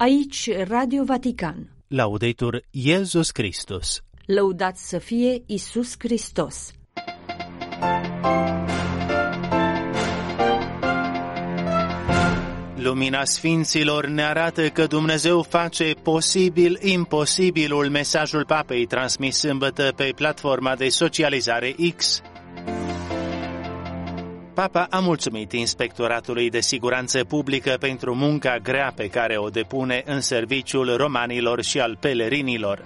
Aici Radio Vatican. Laudetur Iesus Christus. Lăudat să fie Isus Hristos. Lumina Sfinților ne arată că Dumnezeu face posibil imposibilul mesajul papei transmis sâmbătă pe platforma de socializare X. Papa a mulțumit Inspectoratului de Siguranță Publică pentru munca grea pe care o depune în serviciul romanilor și al pelerinilor.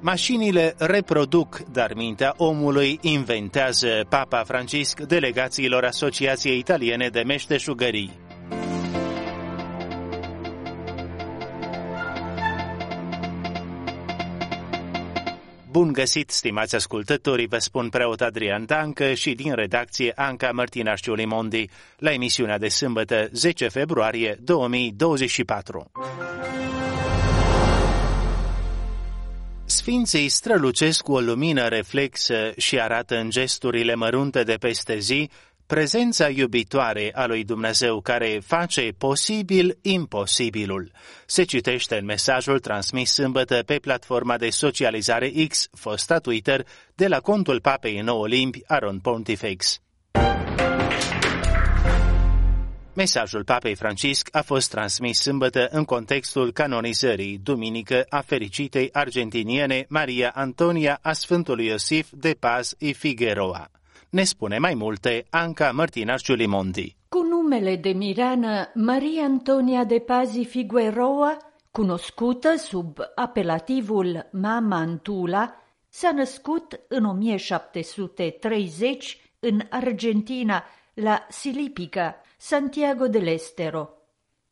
Mașinile reproduc, dar mintea omului inventează Papa Francisc delegațiilor Asociației Italiene de Meșteșugării. Bun găsit, stimați ascultători, vă spun preot Adrian Dancă și din redacție Anca Martina Limondi la emisiunea de sâmbătă 10 februarie 2024. Sfinții strălucesc cu o lumină reflexă și arată în gesturile mărunte de peste zi prezența iubitoare a lui Dumnezeu care face posibil imposibilul. Se citește în mesajul transmis sâmbătă pe platforma de socializare X, fosta Twitter, de la contul papei în nouă limbi, Aron Pontifex. Mesajul Papei Francisc a fost transmis sâmbătă în contextul canonizării duminică a fericitei argentiniene Maria Antonia a Sfântului Iosif de Paz y Figueroa. Ne spune mai multe Anca Martina Ciulimondi. Cu numele de Mireană Maria Antonia de Pazi Figueroa, cunoscută sub apelativul Mama Antula, s-a născut în 1730 în Argentina, la Silipica, Santiago del Estero.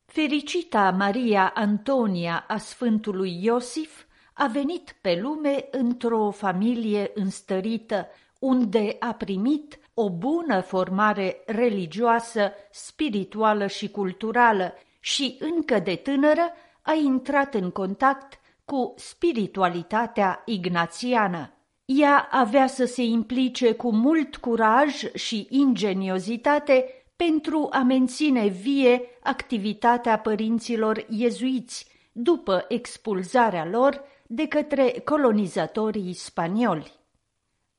Fericita Maria Antonia a Sfântului Iosif a venit pe lume într-o familie înstărită, unde a primit o bună formare religioasă, spirituală și culturală și încă de tânără a intrat în contact cu spiritualitatea ignațiană. Ea avea să se implice cu mult curaj și ingeniozitate pentru a menține vie activitatea părinților iezuiți după expulzarea lor de către colonizatorii spanioli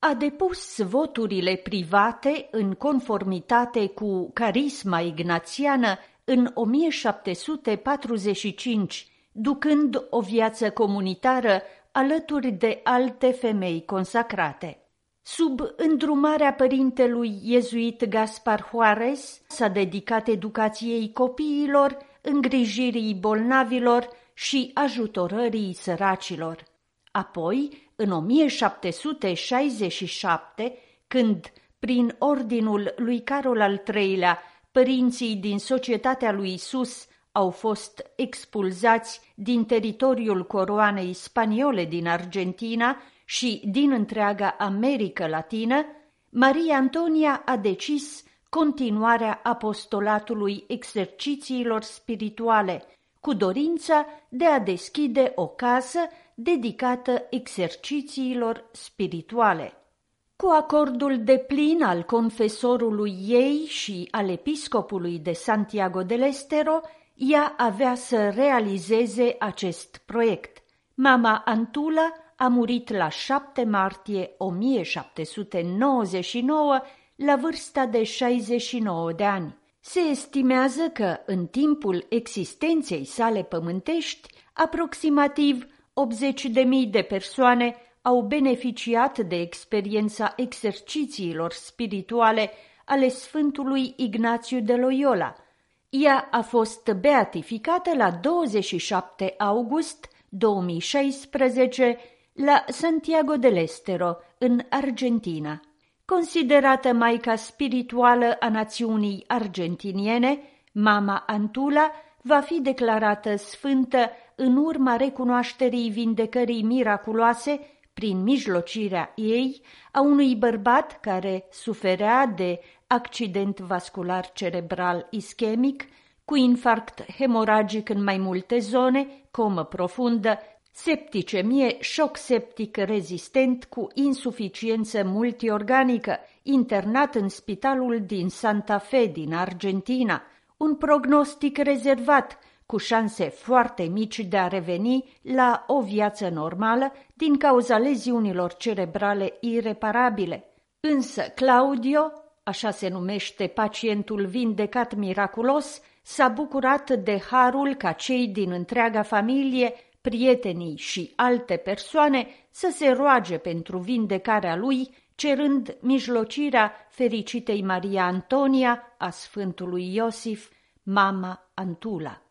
a depus voturile private în conformitate cu carisma ignațiană în 1745, ducând o viață comunitară alături de alte femei consacrate. Sub îndrumarea părintelui iezuit Gaspar Juarez s-a dedicat educației copiilor, îngrijirii bolnavilor și ajutorării săracilor. Apoi, în 1767, când, prin ordinul lui Carol al III-lea, părinții din societatea lui Isus au fost expulzați din teritoriul coroanei spaniole din Argentina și din întreaga America Latină, Maria Antonia a decis continuarea apostolatului exercițiilor spirituale, cu dorința de a deschide o casă dedicată exercițiilor spirituale. Cu acordul de plin al confesorului ei și al episcopului de Santiago del Estero, ea avea să realizeze acest proiect. Mama Antula a murit la 7 martie 1799 la vârsta de 69 de ani. Se estimează că în timpul existenței sale pământești, aproximativ 80 de mii de persoane au beneficiat de experiența exercițiilor spirituale ale Sfântului Ignațiu de Loyola. Ea a fost beatificată la 27 august 2016 la Santiago del Estero, în Argentina. Considerată maica spirituală a națiunii argentiniene, Mama Antula va fi declarată sfântă în urma recunoașterii vindecării miraculoase prin mijlocirea ei a unui bărbat care suferea de accident vascular cerebral ischemic, cu infarct hemoragic în mai multe zone, comă profundă, septicemie, șoc septic rezistent cu insuficiență multiorganică, internat în spitalul din Santa Fe din Argentina, un prognostic rezervat, cu șanse foarte mici de a reveni la o viață normală din cauza leziunilor cerebrale ireparabile. Însă Claudio, așa se numește pacientul vindecat miraculos, s-a bucurat de harul ca cei din întreaga familie, prietenii și alte persoane să se roage pentru vindecarea lui, cerând mijlocirea fericitei Maria Antonia a Sfântului Iosif, mama Antula.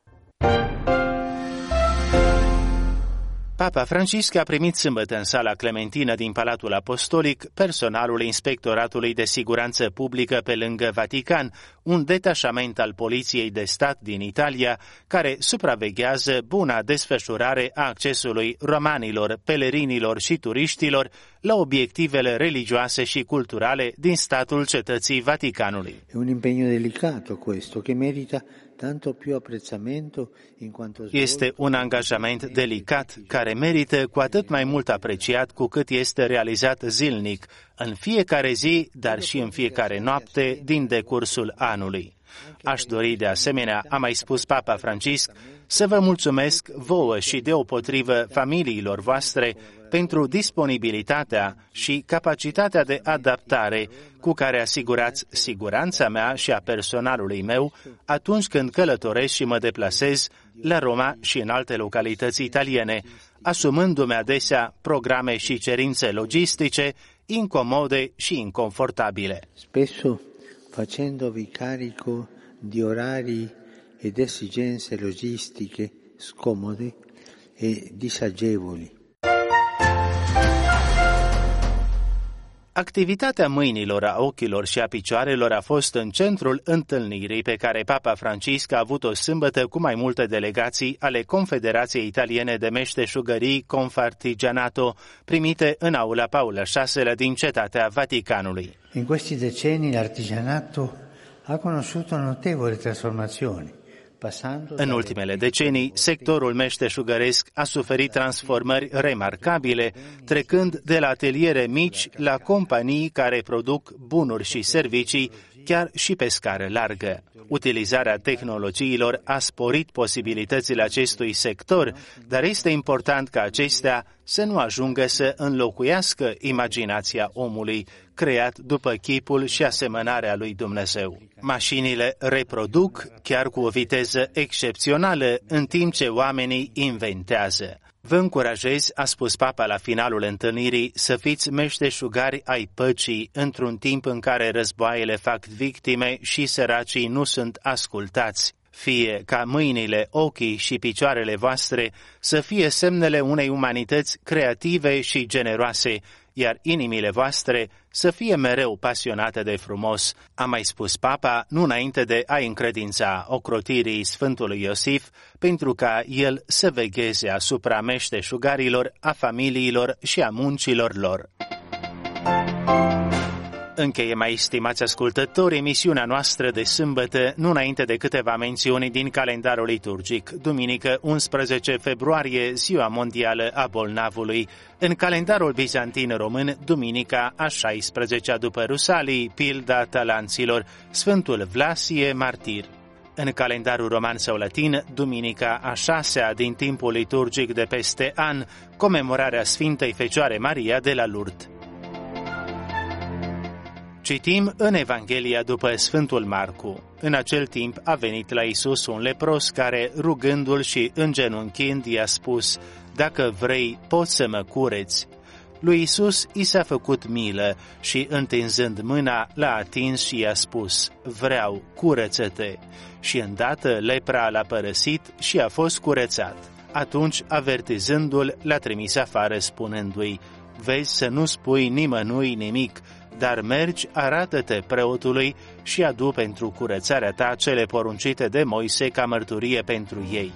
Papa Francisc a primit sâmbătă în sala Clementină din Palatul Apostolic personalul Inspectoratului de Siguranță Publică pe lângă Vatican, un detașament al Poliției de Stat din Italia care supraveghează buna desfășurare a accesului romanilor, pelerinilor și turiștilor la obiectivele religioase și culturale din statul cetății Vaticanului. E un impegno delicato questo che merita este un angajament delicat care merită cu atât mai mult apreciat cu cât este realizat zilnic, în fiecare zi, dar și în fiecare noapte din decursul anului. Aș dori de asemenea, a mai spus Papa Francisc, să vă mulțumesc vouă și deopotrivă familiilor voastre pentru disponibilitatea și capacitatea de adaptare cu care asigurați siguranța mea și a personalului meu atunci când călătoresc și mă deplasez la Roma și în alte localități italiene, asumându-mi adesea programe și cerințe logistice incomode și inconfortabile. Spesso facendovi carico di orari ed esigenze logistiche scomode e disagevoli. Activitatea mâinilor, a ochilor și a picioarelor a fost în centrul întâlnirii pe care Papa Francisc a avut-o sâmbătă cu mai multe delegații ale Confederației Italiene de Meșteșugării Confartigianato, primite în aula Paula VI din cetatea Vaticanului. In questi decenni l'artigianato ha conosciuto notevoli trasformazioni. În ultimele decenii, sectorul meșteșugăresc a suferit transformări remarcabile, trecând de la ateliere mici la companii care produc bunuri și servicii chiar și pe scară largă. Utilizarea tehnologiilor a sporit posibilitățile acestui sector, dar este important ca acestea să nu ajungă să înlocuiască imaginația omului, creat după chipul și asemănarea lui Dumnezeu. Mașinile reproduc chiar cu o viteză excepțională, în timp ce oamenii inventează. Vă încurajez, a spus papa la finalul întâlnirii, să fiți meșteșugari ai păcii într-un timp în care războaiele fac victime și săracii nu sunt ascultați. Fie ca mâinile, ochii și picioarele voastre să fie semnele unei umanități creative și generoase, iar inimile voastre să fie mereu pasionate de frumos, a mai spus papa, nu înainte de a încredința ocrotirii Sfântului Iosif, pentru ca el să vegheze asupra meșteșugarilor, a familiilor și a muncilor lor. Încheie mai stimați ascultători emisiunea noastră de sâmbătă, nu înainte de câteva mențiuni din calendarul liturgic. Duminică 11 februarie, ziua mondială a bolnavului. În calendarul bizantin român, duminica a 16-a după Rusalii, pilda talanților, Sfântul Vlasie, martir. În calendarul roman sau latin, duminica a șasea din timpul liturgic de peste an, comemorarea Sfintei Fecioare Maria de la Lourdes. Citim în Evanghelia după Sfântul Marcu. În acel timp a venit la Isus un lepros care, rugându-l și îngenunchind, i-a spus, Dacă vrei, poți să mă cureți. Lui Isus i s-a făcut milă și, întinzând mâna, l-a atins și i-a spus, Vreau, curăță-te. Și îndată lepra l-a părăsit și a fost curățat. Atunci, avertizându-l, l-a trimis afară spunându-i, Vezi să nu spui nimănui nimic, dar mergi, arată-te preotului și adu pentru curățarea ta cele poruncite de Moise ca mărturie pentru ei.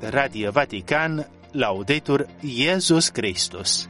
Radio Vatican, Laudetur Iesus Christus